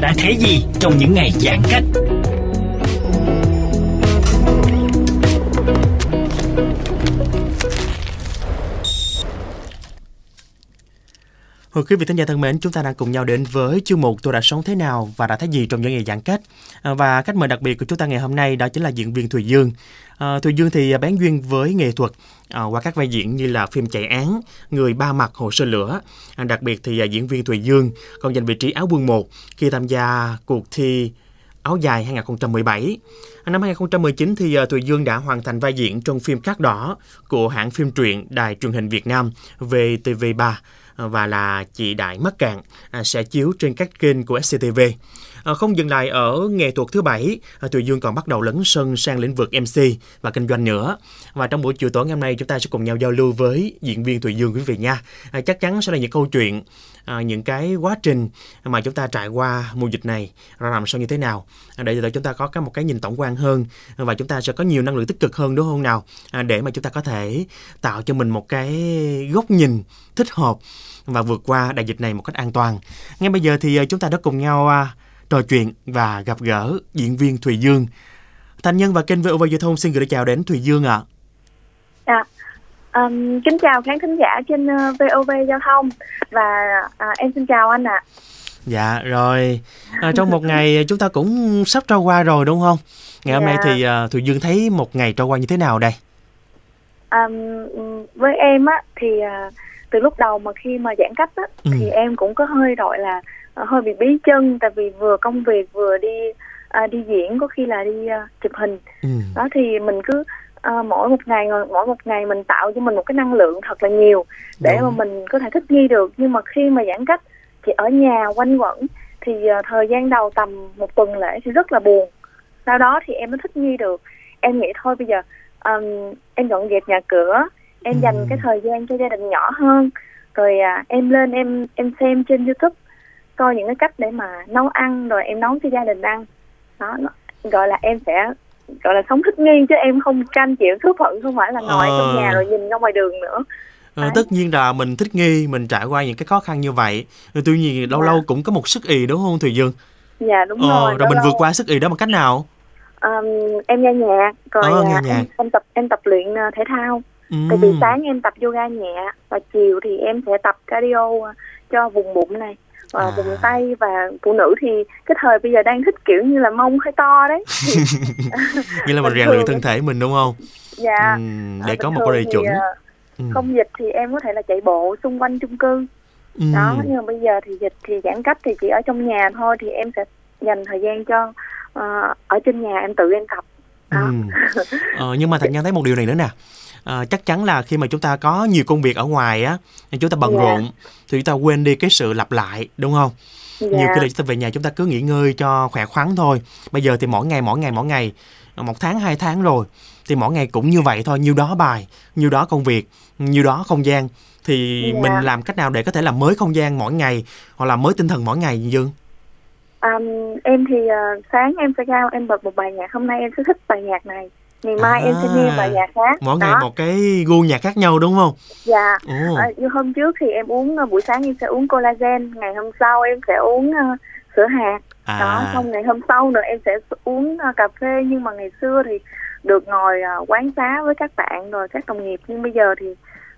Đã thấy gì trong những ngày giãn cách? Hồi quý vị thính giả thân mến, chúng ta đang cùng nhau đến với chương mục Tôi đã sống thế nào và đã thấy gì trong những ngày giãn cách. À, và khách mời đặc biệt của chúng ta ngày hôm nay đó chính là diễn viên Thùy Dương. À, Thùy Dương thì à, bán duyên với nghệ thuật à, qua các vai diễn như là phim chạy án, Người ba mặt hồ sơ lửa. À, đặc biệt thì à, diễn viên Thùy Dương còn giành vị trí áo quân 1 khi tham gia cuộc thi áo dài 2017. À, năm 2019 thì à, Thùy Dương đã hoàn thành vai diễn trong phim Cát Đỏ của hãng phim truyện Đài truyền hình Việt Nam VTV3 à, và là chị Đại Mắc Cạn à, sẽ chiếu trên các kênh của SCTV. À, không dừng lại ở nghệ thuật thứ bảy, à, Thùy Dương còn bắt đầu lấn sân sang lĩnh vực MC và kinh doanh nữa. Và trong buổi chiều tối ngày hôm nay chúng ta sẽ cùng nhau giao lưu với diễn viên Thùy Dương quý vị nha. À, chắc chắn sẽ là những câu chuyện, những cái quá trình mà chúng ta trải qua mùa dịch này ra làm sao như thế nào để cho chúng ta có cái một cái nhìn tổng quan hơn và chúng ta sẽ có nhiều năng lượng tích cực hơn đúng không nào để mà chúng ta có thể tạo cho mình một cái góc nhìn thích hợp và vượt qua đại dịch này một cách an toàn. Ngay bây giờ thì chúng ta đã cùng nhau trò chuyện và gặp gỡ diễn viên Thùy Dương. Thành nhân và kênh VOV Giao thông xin gửi lời chào đến Thùy Dương ạ. Dạ. Um, kính chào khán thính giả trên uh, VOV Giao thông và à, em xin chào anh ạ. Dạ rồi. À, trong một ngày chúng ta cũng sắp trôi qua rồi đúng không? Ngày hôm Dạ. nay thì à, Thùy Dương thấy một ngày trôi qua như thế nào đây? Um, với em á thì à, từ lúc đầu mà khi mà giãn cách á Ừ. thì em cũng có hơi gọi là à, hơi bị bí chân tại vì vừa công việc vừa đi à, đi diễn có khi là đi à, chụp hình Ừ. đó thì mình cứ à, mỗi một ngày mỗi một ngày mình tạo cho mình một cái năng lượng thật là nhiều để Đúng. mà mình có thể thích nghi được nhưng mà khi mà giãn cách thì ở nhà quanh quẩn thì à, thời gian đầu tầm một tuần lễ thì rất là buồn sau đó thì em mới thích nghi được em nghĩ thôi bây giờ um, em dọn dẹp nhà cửa em Ừ. dành cái thời gian cho gia đình nhỏ hơn rồi à, em lên em em xem trên youtube coi những cái cách để mà nấu ăn rồi em nấu cho gia đình ăn đó gọi là em sẽ gọi là sống thích nghi chứ em không canh chịu số phận không phải là ngồi Ờ. trong nhà rồi nhìn ra ngoài đường nữa Ờ, Đấy. tất nhiên là mình thích nghi, mình trải qua những cái khó khăn như vậy. Tuy nhiên lâu Dạ. lâu cũng có một sức ì đúng không Thùy Dương? dạ đúng Ờ, rồi rồi mình lâu, vượt qua sức ì đó bằng cách nào? um, em nghe nhạc rồi Ờ, nghe à, nhạc. Em, em tập em tập luyện à, thể thao Ừ. Tại vì sáng em tập yoga nhẹ và chiều thì em sẽ tập cardio à, cho vùng bụng này và À. vùng tay và phụ nữ thì cái thời bây giờ đang thích kiểu như là mông hơi to đấy. Nghĩa là mình rèn luyện thân thể mình đúng không? dạ. Ừ, à, để bình có một thường body chuẩn. à, Ừ. Không dịch thì em có thể là chạy bộ xung quanh chung cư. Ừ. Đó, nhưng mà bây giờ thì dịch thì giãn cách thì chỉ ở trong nhà thôi thì em sẽ dành thời gian cho ờ, ở trên nhà em tự em tập. Đó. Ừ. Ờ, nhưng mà Thành Nhân thấy một điều này nữa nè. À, chắc chắn là khi mà chúng ta có nhiều công việc ở ngoài á, chúng ta bận Dạ. rộn thì chúng ta quên đi cái sự lặp lại đúng không? Nhiều Dạ. khi là chúng ta về nhà chúng ta cứ nghỉ ngơi cho khỏe khoắn thôi. Bây giờ thì mỗi ngày mỗi ngày mỗi ngày một tháng hai tháng rồi thì mỗi ngày cũng như vậy thôi, nhiêu đó bài, nhiêu đó công việc, nhiêu đó không gian thì Dạ. mình làm cách nào để có thể làm mới không gian mỗi ngày hoặc là mới tinh thần mỗi ngày Dương? Um, em thì ờ, sáng em sẽ ra em bật một bài nhạc hôm nay em sẽ thích bài nhạc này ngày mai em sẽ nghe bài nhạc khác. mỗi Đó. ngày một cái gu nhạc khác nhau đúng không? Dạ. Ồ. à, như hôm trước thì em uống ờ, buổi sáng em sẽ uống collagen ngày hôm sau em sẽ uống ờ, sữa hạt. Đó à xong ngày hôm sau nữa em sẽ uống ờ, cà phê nhưng mà ngày xưa thì được ngồi ờ, quán xá với các bạn rồi các đồng nghiệp. Nhưng bây giờ thì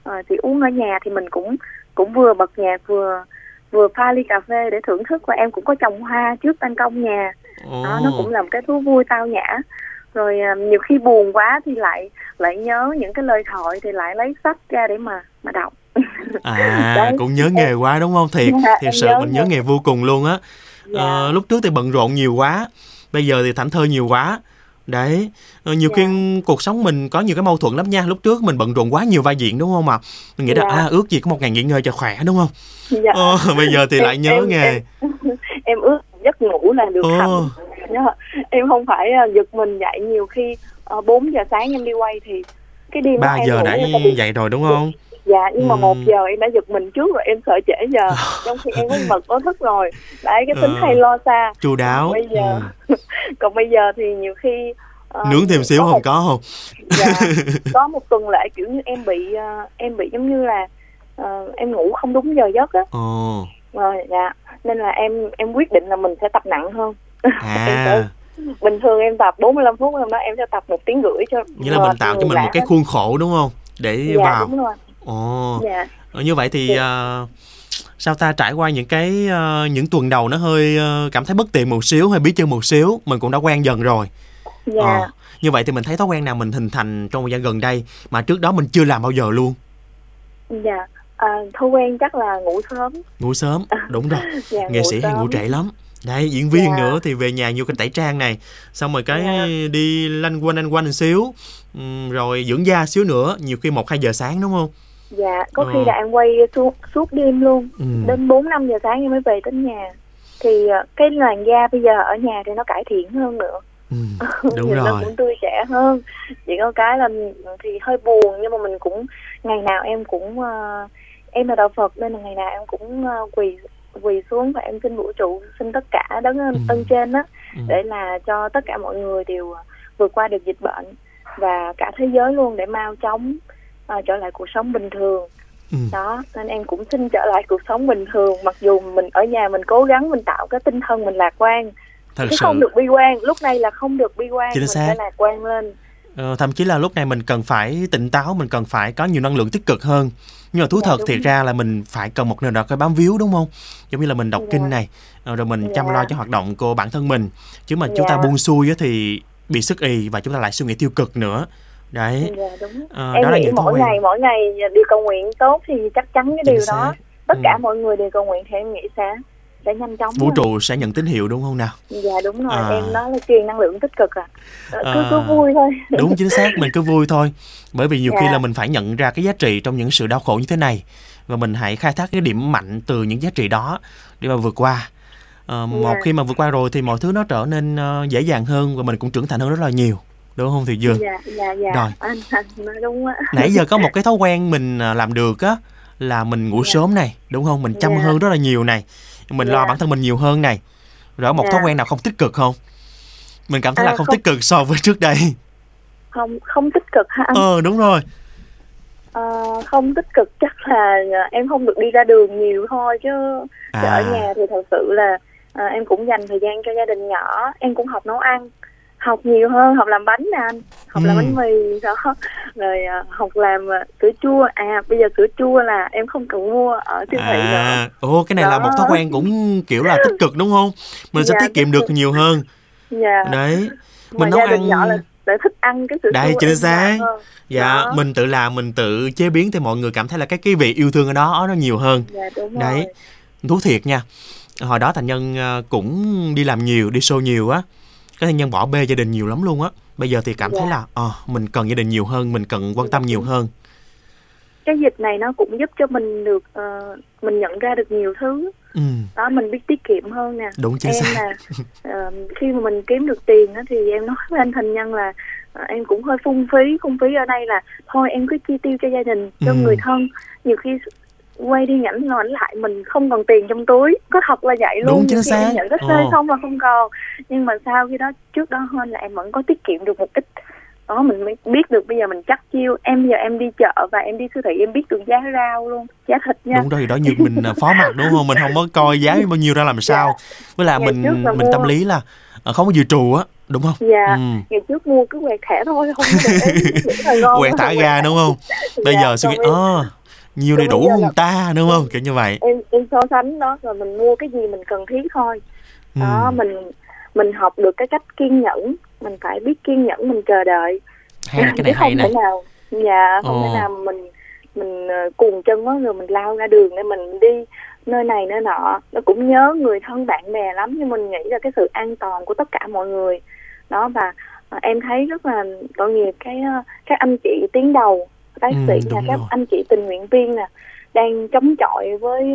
ờ, thì uống ở nhà thì mình cũng cũng vừa bật nhạc vừa vừa pha ly cà phê để thưởng thức. Và em cũng có trồng hoa trước ban công nhà. Đó nó cũng là một cái thú vui tao nhã rồi à, nhiều khi buồn quá thì lại lại nhớ những cái lời thoại thì lại lấy sách ra để mà mà đọc à Đấy. cũng nhớ nghề quá đúng không thiệt Dạ, thiệt sự nhớ mình nhớ nghề. vô cùng luôn á Dạ. Ờ, lúc trước thì bận rộn nhiều quá bây giờ thì thảnh thơi nhiều quá đấy Ờ, nhiều Dạ. khi cuộc sống mình có nhiều cái mâu thuẫn lắm nha lúc trước mình bận rộn quá nhiều vai diễn đúng không ạ mình nghĩ là Dạ. à ước gì có một ngày nghỉ ngơi cho khỏe đúng không dạ. ờ, bây giờ thì Em- lại nhớ em- nghề em, em ước giấc ngủ là được Ồ. thành Em không phải à, giật mình dậy nhiều khi uh, 4 giờ sáng em đi quay thì cái đêm đó ba em giờ ngủ đã bị- dậy rồi đúng không? Dạ nhưng mà Ừ. một giờ em đã giật mình trước rồi em sợ trễ giờ. Trong khi em có mật có thức rồi. Đấy cái tính Ờ. hay lo xa. Chu đáo. Bây giờ ừ. còn bây giờ thì nhiều khi ờ, nướng thêm xíu có không một- có không? Dạ, có một tuần lễ kiểu như em bị ờ, em bị giống như là ờ, em ngủ không đúng giờ giấc á. Rồi dạ. Nên là em em quyết định là mình sẽ tập nặng hơn à. Bình thường em tập 45 phút hôm đó em sẽ tập một tiếng rưỡi cho nghĩa là mình tạo cho mình lạ một cái khuôn khổ đúng không? Để dạ vào. đúng rồi. Ồ. Dạ. Ờ, như vậy thì Dạ. ờ, sao ta trải qua những cái ờ, những tuần đầu nó hơi ờ, cảm thấy bất tiện một xíu hơi bí chân một xíu mình cũng đã quen dần rồi. Dạ. Ờ, như vậy thì mình thấy thói quen nào mình hình thành trong thời gian gần đây mà trước đó mình chưa làm bao giờ luôn? Dạ. À, thói quen chắc là ngủ sớm. Ngủ sớm đúng rồi. Dạ, nghệ sĩ hay ngủ sớm. trễ lắm đấy diễn viên Dạ. nữa thì về nhà nhiều cái tẩy trang này xong rồi cái Dạ. đi lanh quanh lanh quanh một xíu Ừm, rồi dưỡng da xíu nữa nhiều khi một hai giờ sáng đúng không dạ có khi Ờ. là em quay suốt suốt đêm luôn ừ. đến 4 5 giờ sáng em mới về đến nhà thì ờ, cái làn da bây giờ ở nhà thì nó cải thiện hơn nữa Ừ. đúng Nhìn nó rồi cũng tươi trẻ hơn chỉ có cái là thì hơi buồn nhưng mà mình cũng ngày nào em cũng ờ, em là đạo Phật nên là ngày nào em cũng ờ, quỳ quỳ xuống và em xin vũ trụ xin tất cả đấng Ừ. ân trên á Ừ. để là cho tất cả mọi người đều vượt qua được dịch bệnh và cả thế giới luôn để mau chóng ờ, trở lại cuộc sống bình thường Ừ. đó nên em cũng xin trở lại cuộc sống bình thường mặc dù mình ở nhà mình cố gắng mình tạo cái tinh thần mình lạc quan thật chứ sự không được bi quan lúc này là không được bi quan Chính mình xác. phải lạc quan lên Ờ, thậm chí là lúc này mình cần phải tỉnh táo mình cần phải có nhiều năng lượng tích cực hơn nhưng mà thú Dạ, thật thiệt ra là mình phải cần một nơi đó cái bám víu đúng không? Giống như là mình đọc Dạ. kinh này ờ, rồi mình chăm Dạ. lo cho hoạt động của bản thân mình. Chứ mà chúng ta buông xuôi thì bị sức ì và chúng ta lại suy nghĩ tiêu cực nữa. Đấy. Dạ đúng. Ờ, em đó là nghĩ những thói mỗi ngày mỗi ngày đều cầu nguyện tốt thì chắc chắn cái Chính điều xác. đó tất cả Ừ. mọi người đều cầu nguyện thì em nghĩ sẽ sẽ nhanh chóng vũ trụ sẽ nhận tín hiệu đúng không nào? Dạ đúng rồi. À. em nói là truyền năng lượng tích cực à. Cứ À. cứ vui thôi. Đúng chính xác. Mình cứ vui thôi bởi vì nhiều khi Dạ. là mình phải nhận ra cái giá trị trong những sự đau khổ như thế này và mình hãy khai thác cái điểm mạnh từ những giá trị đó để mà vượt qua Ờ, một Dạ. khi mà vượt qua rồi thì mọi thứ nó trở nên ờ, dễ dàng hơn và mình cũng trưởng thành hơn rất là nhiều đúng không thì dương dạ dạ dạ Rồi. anh anh nói đúng á nãy giờ có một cái thói quen mình ờ, làm được á là mình ngủ Dạ. sớm này đúng không mình chăm Dạ. hơn rất là nhiều này mình lo Dạ. bản thân mình nhiều hơn này rồi một Dạ. thói quen nào không tích cực không mình cảm thấy À, là không, không. tích cực so với trước đây không không tích cực ha anh ờ đúng rồi Ờ, không tích cực chắc là ờ, em không được đi ra đường nhiều thôi chứ chứ À. ở nhà thì thật sự là ờ, em cũng dành thời gian cho gia đình nhỏ em cũng học nấu ăn học nhiều hơn học làm bánh nè anh học làm Ừ. bánh mì đó rồi ờ, học làm sữa chua à bây giờ sữa chua là em không cần mua ở siêu thị À, ồ cái này là Đó. một thói quen cũng kiểu là tích cực đúng không? Mình sẽ Dạ, tiết kiệm được nhiều hơn. dạ Đấy. Mình nấu ăn nhỏ là lại thích ăn cái sữa Đấy, chua chính xác. dạ, Đó. mình tự làm, mình tự chế biến thì mọi người cảm thấy là cái cái vị yêu thương ở đó nó nhiều hơn. dạ đúng Đấy. rồi Thú thiệt nha. Hồi đó thành nhân ờ, cũng đi làm nhiều, đi show nhiều á. Cái thành nhân bỏ bê gia đình nhiều lắm luôn á. Bây giờ thì cảm thấy Dạ. là ờ mình cần gia đình nhiều hơn, mình cần quan tâm nhiều hơn. Cái dịch này nó cũng giúp cho mình được ờ, mình nhận ra được nhiều thứ Ừ, đó mình biết tiết kiệm hơn nè đúng chính em xác. là ờ, khi mà mình kiếm được tiền á, thì em nói với anh thành nhân là ờ, em cũng hơi phung phí phung phí ở đây là thôi em cứ chi tiêu cho gia đình cho Ừ. người thân nhiều khi quay đi nhảnh ngoảnh lại mình không còn tiền trong túi có thật là vậy luôn Đúng, chính xác. nhận cái Ồ. xong là không còn nhưng mà sau khi đó trước đó hơn là em vẫn có tiết kiệm được một ít đó mình mới biết được bây giờ mình chắc chiêu. Em giờ em đi chợ và em đi siêu thị em biết được giá rau luôn giá thịt nha. Đúng thì đó như mình à, phó mặt đúng không? Mình không có coi giá bao nhiêu ra làm sao. Với là Ngày mình là mình mua- tâm lý là à, không có dự trù á đúng không? Dạ. Ừ. ngày trước mua cứ quẹt thẻ thôi không là quẹt thả ga đúng không? Bây Dạ, giờ suy nghĩ ơ nhiều đầy đủ không ta đúng không? Kiểu như vậy. Em em so sánh đó rồi mình mua cái gì mình cần thiết thôi. Đó ừ. mình mình học được cái cách kiên nhẫn. Mình phải biết kiên nhẫn mình chờ đợi. Hay nè cái này hay không nè thể nào dạ không Ồ. thể nào mình mình ờ, cuồng chân quá rồi mình lao ra đường để mình đi nơi này nơi nọ. Nó cũng nhớ người thân bạn bè lắm nhưng mình nghĩ là cái sự an toàn của tất cả mọi người. Đó và ờ, em thấy rất là tội nghiệp cái ờ, các anh chị tiến đầu bác Ừ, sĩ đúng là các rồi. anh chị tình nguyện viên nè đang chống chọi với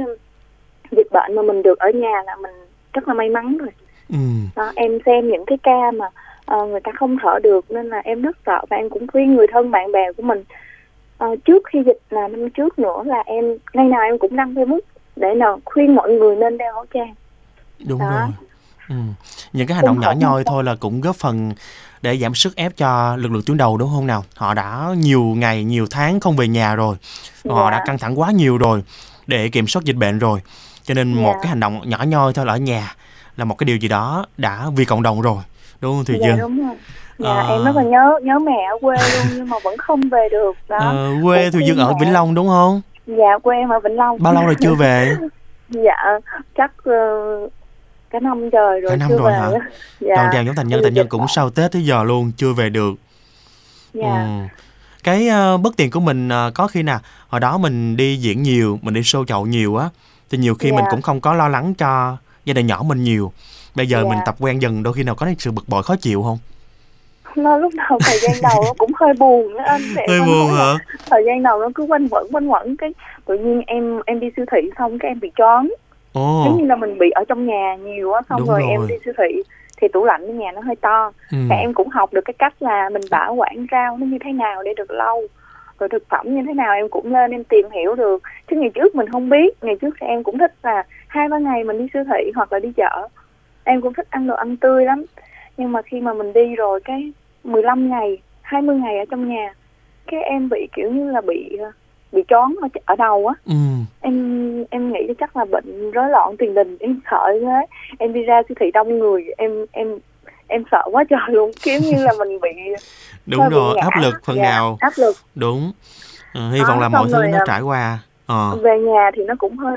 dịch bệnh mà mình được ở nhà là mình rất là may mắn rồi ừ. đó, em xem những cái ca mà ờ, người ta không thở được nên là em rất sợ và em cũng khuyên người thân bạn bè của mình Ờ, trước khi dịch là năm trước nữa là em ngày nào em cũng đăng Facebook để nào khuyên mọi người nên đeo khẩu trang đúng Đó. rồi ừ. những cái hành động nhỏ nhoi thôi là cũng góp phần để giảm sức ép cho lực lượng tuyến đầu đúng không nào họ đã nhiều ngày nhiều tháng không về nhà rồi họ Dạ. đã căng thẳng quá nhiều rồi để kiểm soát dịch bệnh rồi cho nên một Dạ. cái hành động nhỏ nhoi thôi là ở nhà là một cái điều gì đó đã vì cộng đồng rồi đúng không Thùy dạ Dương đúng rồi dạ À. em rất là nhớ nhớ mẹ ở quê luôn nhưng mà vẫn không về được đó Ờ, quê Thùy Dương ở. Vĩnh Long đúng không dạ quê em ở Vĩnh Long bao lâu rồi chưa về dạ chắc ờ, cả năm trời rồi Cả năm chưa rồi về hả? dạ Còn chào nhóm thành nhân thành nhân cũng sau Tết tới giờ luôn chưa về được dạ Ừ. Cái bất tiện của mình có khi nào hồi đó mình đi diễn nhiều, mình đi show chậu nhiều á thì nhiều khi Dạ. mình cũng không có lo lắng cho gia đình nhỏ mình nhiều. Bây giờ Dạ. mình tập quen dần đôi khi nào có sự bực bội khó chịu không? nó lúc đầu thời gian đầu nó cũng hơi buồn đó anh em Hơi buồn hả? thời gian đầu nó cứ quanh quẩn quanh quẩn cái tự nhiên em em đi siêu thị xong cái em bị choáng giống như là mình bị ở trong nhà nhiều á xong Đúng rồi, rồi. em đi siêu thị thì tủ lạnh ở nhà nó hơi to Ừ. và em cũng học được cái cách là mình bảo quản rau nó như thế nào để được lâu rồi thực phẩm như thế nào em cũng lên em tìm hiểu được chứ ngày trước mình không biết ngày trước thì em cũng thích là hai ba ngày mình đi siêu thị hoặc là đi chợ em cũng thích ăn đồ ăn tươi lắm nhưng mà khi mà mình đi rồi cái 15 ngày 20 ngày ở trong nhà cái em bị kiểu như là bị bị choáng ở, ở đầu á Ừ. em em nghĩ chắc là bệnh rối loạn tiền đình em sợ thế em đi ra siêu thị đông người em em em sợ quá trời luôn kiểu như là mình bị Đúng bị rồi, ngã. áp lực phần Dạ, nào. áp lực Đúng. Ờ, hy vọng là mọi thứ nó à, trải qua. Ờ. về nhà thì nó cũng hơi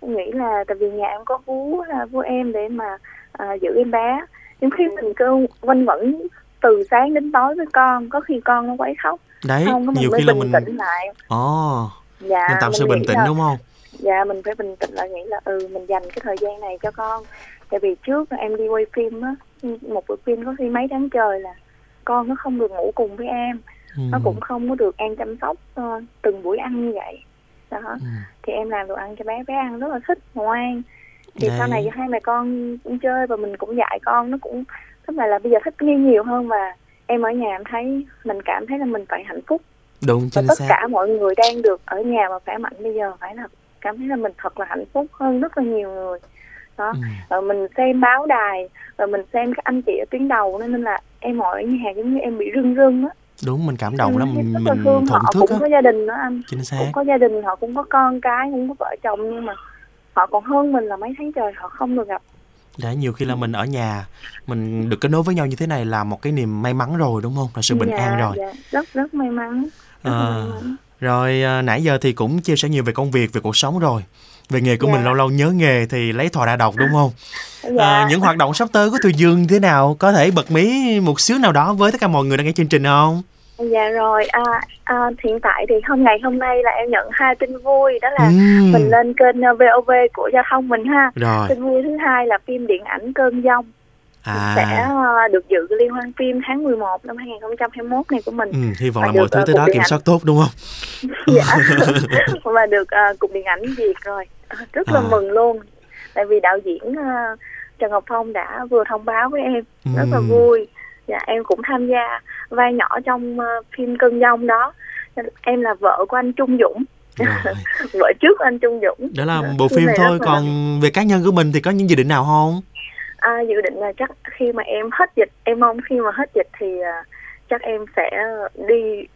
em nghĩ là tại vì nhà em có vú là vú em để mà à, giữ em bé nhưng khi mình cứ quanh quẩn từ sáng đến tối với con có khi con nó quấy khóc Đấy, không có nhiều khi là mình tĩnh lại Ồ, dạ mình tạo sự bình tĩnh là- đúng không? dạ mình phải bình tĩnh lại nghĩ là ừ mình dành cái thời gian này cho con tại vì trước em đi quay phim á một buổi phim có khi mấy tháng trời là con nó không được ngủ cùng với em Ừ. nó cũng không có được em chăm sóc ờ, từng buổi ăn như vậy đó Ừ. thì em làm đồ ăn cho bé bé ăn rất là thích ngoan thì Đấy. sau này hai mẹ con cũng chơi và mình cũng dạy con nó cũng tức là là bây giờ thích nghi nhiều hơn và em ở nhà em thấy mình cảm thấy là mình phải hạnh phúc Đúng và chính tất xác. cả mọi người đang được ở nhà và khỏe mạnh bây giờ phải là cảm thấy là mình thật là hạnh phúc hơn rất là nhiều người đó Ừ. rồi mình xem báo đài rồi mình xem các anh chị ở tuyến đầu nên nên là em ngồi ở nhà giống như em bị rưng rưng á Đúng mình cảm động Em lắm, mình mình thương thổn họ thức cũng á. có gia đình nữa anh Chính xác. cũng có gia đình họ cũng có con cái cũng có vợ chồng nhưng mà họ còn hơn mình là mấy tháng trời họ không được gặp Đấy, nhiều khi là mình ở nhà mình được kết nối với nhau như thế này là một cái niềm may mắn rồi đúng không? Là sự bình dạ, an rồi. dạ, rất rất may mắn rất À, may mắn rồi à, nãy giờ thì cũng chia sẻ nhiều về công việc, về cuộc sống rồi. Về nghề của Dạ. mình lâu lâu nhớ nghề thì lấy thò ra đọc đúng không? dạ. À, những hoạt động sắp tới của Thùy Dương thế nào? Có thể bật mí một xíu nào đó với tất cả mọi người đang nghe chương trình không? Dạ rồi. À, à, hiện tại thì hôm ngày hôm nay là em nhận hai tin vui. Đó là Ừm, mình lên kênh ờ, VOV của giao thông mình ha. Rồi. tin vui thứ hai là phim điện ảnh cơn sẽ À, ờ, được dự liên hoan phim tháng 11 năm 2021 này của mình. Ừ, hy vọng Và là mọi thứ ờ, tới đó kiểm soát tốt đúng không? dạ. Và được ờ, cục điện ảnh duyệt rồi. Ờ, rất là À. mừng luôn. Tại vì đạo diễn ờ, Trần Ngọc Phong đã vừa thông báo với em. Rất là Ừm. vui dạ em cũng tham gia vai nhỏ trong ờ, phim cơn giông đó. Em là vợ của anh Trung Dũng. Rồi. vợ trước anh Trung Dũng. Đó là Dạ, bộ phim thôi, là- còn về cá nhân của mình thì có những dự định nào không? À, dự định là chắc khi mà em hết dịch em mong khi mà hết dịch thì à, chắc em sẽ đi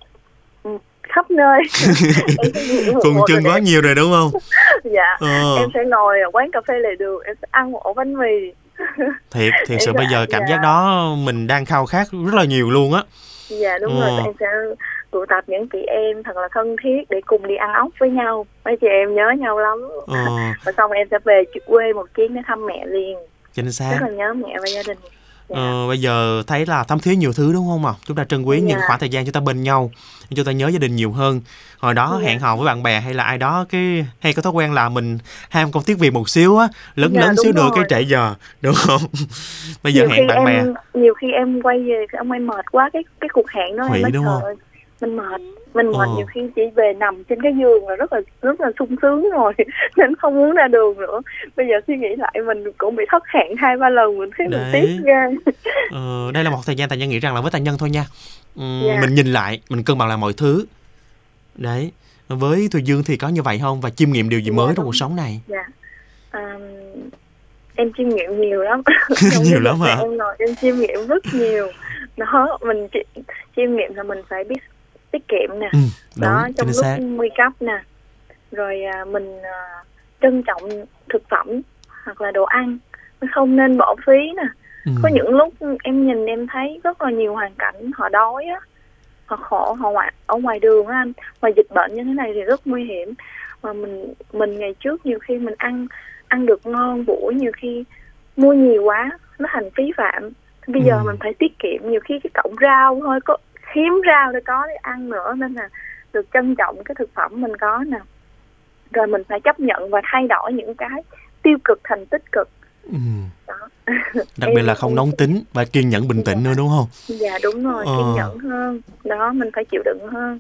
khắp nơi. Phùng chân quá nhiều rồi đúng không? Dạ ờ. em sẽ ngồi ở quán cà phê lề đường em sẽ ăn một ổ bánh mì thiệt thiệt sự bây giờ cảm dạ. giác đó mình đang khao khát rất là nhiều luôn á dạ đúng ờ. rồi em sẽ tụ tập những chị em thật là thân thiết để cùng đi ăn ốc với nhau mấy chị em nhớ nhau lắm ờ. và xong em sẽ về quê một chuyến để thăm mẹ liền chính xác rất là nhớ mẹ và gia đình Dạ. Ờ, bây giờ thấy là thấm thía nhiều thứ đúng không ạ? Chúng ta trân quý dạ. những khoảng thời gian chúng ta bên nhau, chúng ta nhớ gia đình nhiều hơn. Hồi đó dạ. hẹn hò với bạn bè hay là ai đó cái hay có thói quen là mình ham công tiếng Việt một xíu á, lớn dạ, lớn xíu nữa cái trễ giờ, đúng không? bây giờ nhiều hẹn bạn em, bè. Nhiều khi em quay về ông em mệt quá cái cái cuộc hẹn đó Hủy, em đúng không? Mình mệt. Mình mệt ờ. nhiều khi chỉ về nằm trên cái giường là rất là rất là sung sướng rồi nên không muốn ra đường nữa. Bây giờ suy nghĩ lại mình cũng bị thất hẹn hai ba lần mình thấy mình tiếc ra ờ, đây là một thời gian tài nhân nghĩ rằng là với tài nhân thôi nha. Uhm, yeah. mình nhìn lại mình cân bằng lại mọi thứ. Đấy với Thùy Dương thì có như vậy không? Và chiêm nghiệm điều gì mới yeah, trong cuộc sống này? Dạ. Um, em chiêm nghiệm nhiều lắm. Nhiều lắm hả? em ngồi em chiêm nghiệm rất nhiều. Đó mình chiêm nghiệm là mình phải biết tiết kiệm nè. Ừ, đúng, đó trong lúc xác. nguy cấp nè. Rồi à, mình à, trân trọng thực phẩm hoặc là đồ ăn. Không nên bỏ phí nè. Ừ. có những lúc em nhìn em thấy rất là nhiều hoàn cảnh họ đói á. Họ khổ họ ngoài ở ngoài đường á anh. Ngoài dịch bệnh như thế này thì rất nguy hiểm. Mà mình mình ngày trước nhiều khi mình ăn ăn được ngon buổi nhiều khi mua nhiều quá nó thành phí phạm. Bây giờ ừ. mình phải tiết kiệm nhiều khi cái cọng rau thôi có hiếm rau để có để ăn nữa nên là được trân trọng cái thực phẩm mình có nè. Rồi mình phải chấp nhận và thay đổi những cái tiêu cực thành tích cực. Ừ. đặc biệt là không nóng tính và kiên nhẫn bình tĩnh nữa đúng không? Dạ đúng rồi ờ. kiên nhẫn hơn. Đó mình phải chịu đựng hơn.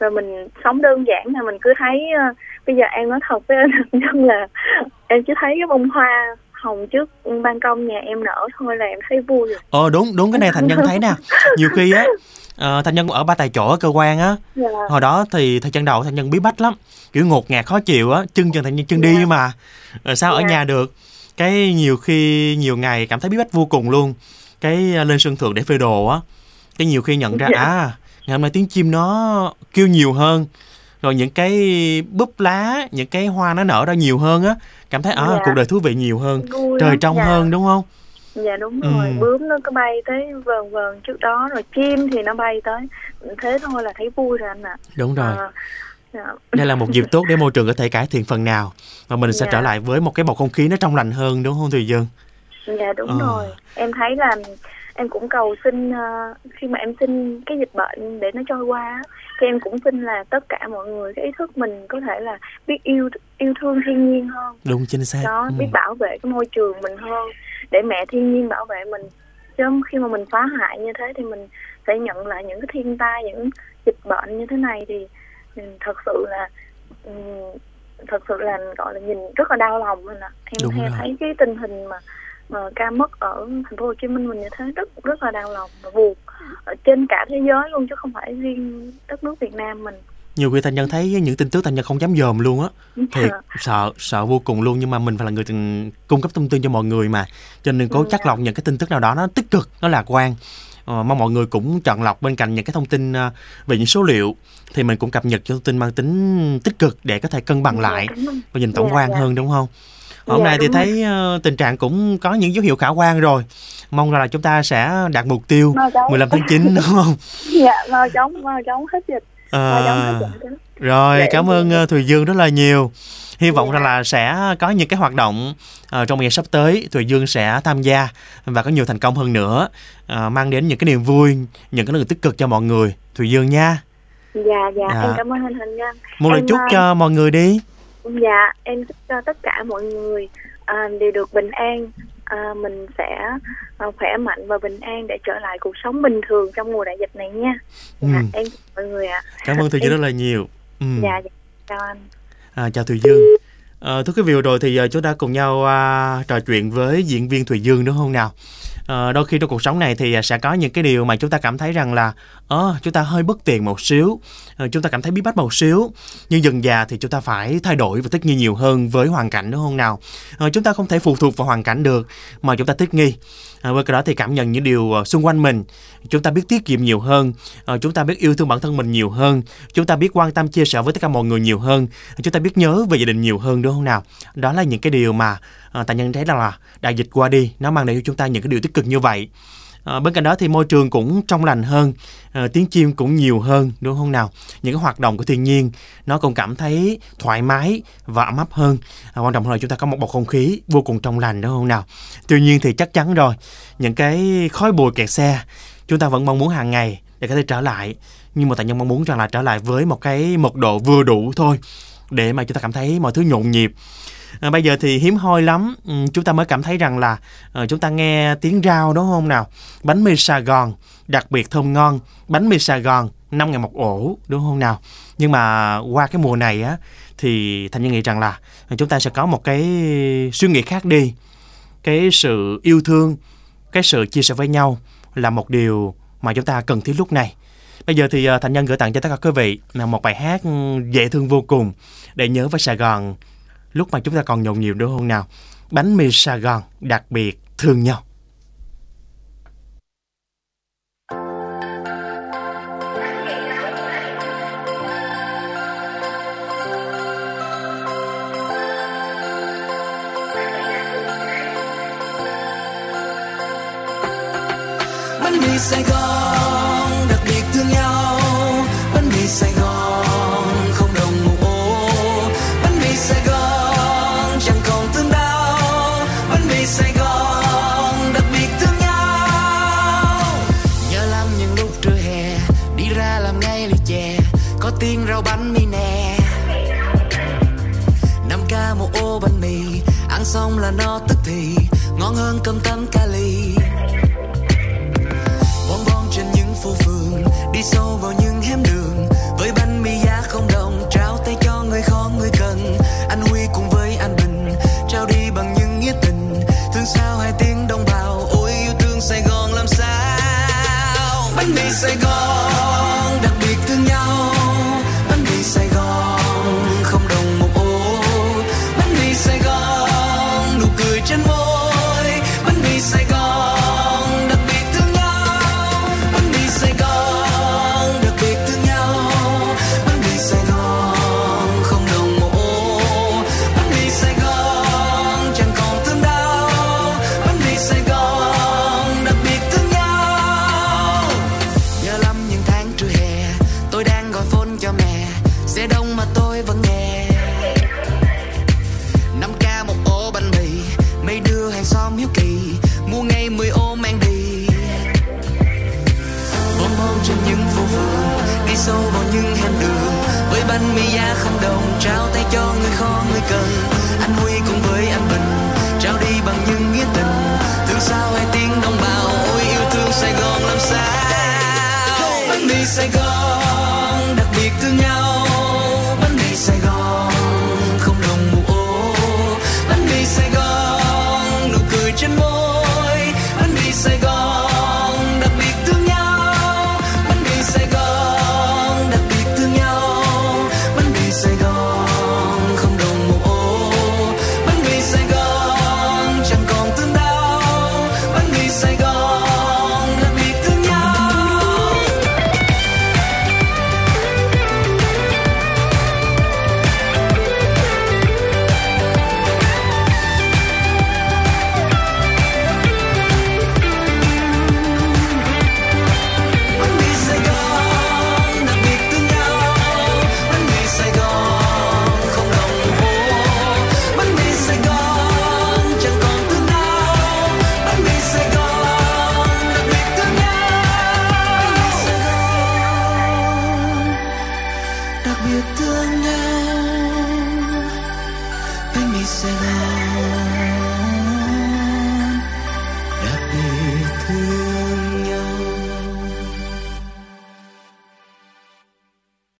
Rồi mình sống đơn giản là mình cứ thấy uh, bây giờ em nói thật với anh nhân là em chỉ thấy cái bông hoa hồng trước ban công nhà em nở thôi là em thấy vui rồi. Ờ đúng đúng cái này thành nhân thấy nè. Nhiều khi á uh, thanh nhân ở ba tại chỗ ở cơ quan á dạ. hồi đó thì thời gian đầu thanh nhân bí bách lắm kiểu ngột ngạt khó chịu á chân chân thành nhân chân dạ. đi mà rồi sao dạ. ở nhà được cái nhiều khi nhiều ngày cảm thấy bí bách vô cùng luôn cái ờ, lên sân thượng để phơi đồ á cái nhiều khi nhận ra dạ. à ngày hôm nay tiếng chim nó kêu nhiều hơn rồi những cái búp lá những cái hoa nó nở ra nhiều hơn á cảm thấy à dạ. cuộc đời thú vị nhiều hơn Vui trời trong dạ. hơn đúng không dạ đúng rồi ừ. bướm nó có bay tới vờn vờn trước đó rồi chim thì nó bay tới thế thôi là thấy vui rồi anh ạ à. đúng rồi à, đây là một dịp tốt để môi trường có thể cải thiện phần nào và mình sẽ dạ. trở lại với một cái bầu không khí nó trong lành hơn đúng không thùy dương dạ đúng ờ. rồi em thấy là em cũng cầu xin uh, khi mà em xin cái dịch bệnh để nó trôi qua thì em cũng xin là tất cả mọi người cái ý thức mình có thể là biết yêu yêu thương thiên nhiên hơn đúng chính xác đó ừ. biết bảo vệ cái môi trường mình hơn để mẹ thiên nhiên bảo vệ mình. Chứ khi mà mình phá hại như thế thì mình phải nhận lại những cái thiên tai những dịch bệnh như thế này thì thật sự là thật sự là gọi là nhìn rất là đau lòng mình ạ. Em theo thấy cái tình hình mà mà ca mất ở thành phố Hồ Chí Minh mình như thế rất rất là đau lòng và buồn. Ở trên cả thế giới luôn chứ không phải riêng đất nước Việt Nam mình nhiều khi thành nhân thấy những tin tức thành nhân không dám dòm luôn á. Thì sợ sợ vô cùng luôn nhưng mà mình phải là người cung cấp thông tin cho mọi người mà. Cho nên cố chắc lọc những cái tin tức nào đó nó tích cực nó lạc quan. Ờ, mong mọi người cũng chọn lọc bên cạnh những cái thông tin uh, về những số liệu. Thì mình cũng cập nhật cho thông tin mang tính tích cực để có thể cân bằng lại và nhìn tổng dạ, quan dạ. hơn đúng không? Hôm dạ, nay thì thấy uh, tình trạng cũng có những dấu hiệu khả quan rồi. Mong là chúng ta sẽ đạt mục tiêu 15 tháng 9 đúng không? Dạ mau chóng mau chóng hết dịch À, rồi dạ, cảm ơn uh, Thùy Dương rất là nhiều. Hy vọng rằng là sẽ có những cái hoạt động uh, trong ngày sắp tới Thùy Dương sẽ tham gia và có nhiều thành công hơn nữa uh, mang đến những cái niềm vui những cái năng lượng tích cực cho mọi người. Thùy Dương nha. Dạ dạ à. em cảm ơn anh Hình nha. Một lời chúc cho mọi người đi. Dạ em chúc cho tất cả mọi người uh, đều được bình an à, mình sẽ à, khỏe mạnh và bình an để trở lại cuộc sống bình thường trong mùa đại dịch này nha dạ, ừ. em mọi người ạ à. cảm ơn thùy dương rất là nhiều ừ. dạ, dạ chào anh à, chào thùy dương à, thưa quý vị rồi thì uh, chúng ta cùng nhau uh, trò chuyện với diễn viên thùy dương đúng không nào à, đôi khi trong cuộc sống này thì à, sẽ có những cái điều mà chúng ta cảm thấy rằng là ờ chúng ta hơi bất tiện một xíu à, chúng ta cảm thấy bí bách một xíu nhưng dần già thì chúng ta phải thay đổi và thích nghi nhiều hơn với hoàn cảnh đúng không nào? À, chúng ta không thể phụ thuộc vào hoàn cảnh được mà chúng ta thích nghi à, với cái đó thì cảm nhận những điều ờ, xung quanh mình. Chúng ta biết tiết kiệm nhiều hơn à, chúng ta biết yêu thương bản thân mình nhiều hơn chúng ta biết quan tâm chia sẻ với tất cả mọi người nhiều hơn chúng ta biết nhớ về gia đình nhiều hơn đúng không nào? Đó là những cái điều mà à, ta nhận thấy rằng là đại dịch qua đi nó mang lại cho chúng ta những cái điều tích cực như vậy. À, bên cạnh đó thì môi trường cũng trong lành hơn, à, tiếng chim cũng nhiều hơn đúng không nào? Những cái hoạt động của thiên nhiên nó cũng cảm thấy thoải mái và ấm áp hơn. À, quan trọng hơn là chúng ta có một bầu không khí vô cùng trong lành đúng không nào? Tuy nhiên thì chắc chắn rồi, những cái khói bụi kẹt xe chúng ta vẫn mong muốn hàng ngày để có thể trở lại. Nhưng mà tại nhân mong muốn rằng là trở lại với một cái mật độ vừa đủ thôi để mà chúng ta cảm thấy mọi thứ nhộn nhịp à, bây giờ thì hiếm hoi lắm. Ừ, chúng ta mới cảm thấy rằng là à, chúng ta nghe tiếng rau đúng không nào? Bánh mì Sài Gòn đặc biệt thơm ngon. Bánh mì Sài Gòn năm ngày một ổ đúng không nào? Nhưng mà qua cái mùa này á thì thành nhân nghĩ rằng là ờ, chúng ta sẽ có một cái suy nghĩ khác đi. Cái sự yêu thương cái sự chia sẻ với nhau là một điều mà chúng ta cần thiết lúc này. Bây giờ thì ờ, Thành Nhân gửi tặng cho tất cả quý vị là một bài hát ừ, dễ thương vô cùng để nhớ với Sài Gòn lúc mà chúng ta còn nhộn nhiều nữa không nào? Bánh mì Sài Gòn đặc biệt thương nhau. Sài Gòn mì đặc biệt thương nhau. Đi sâu vào những hẻm đường. Với bánh mì da không đồng, trao tay cho người khó, người cần. Anh huy cùng với anh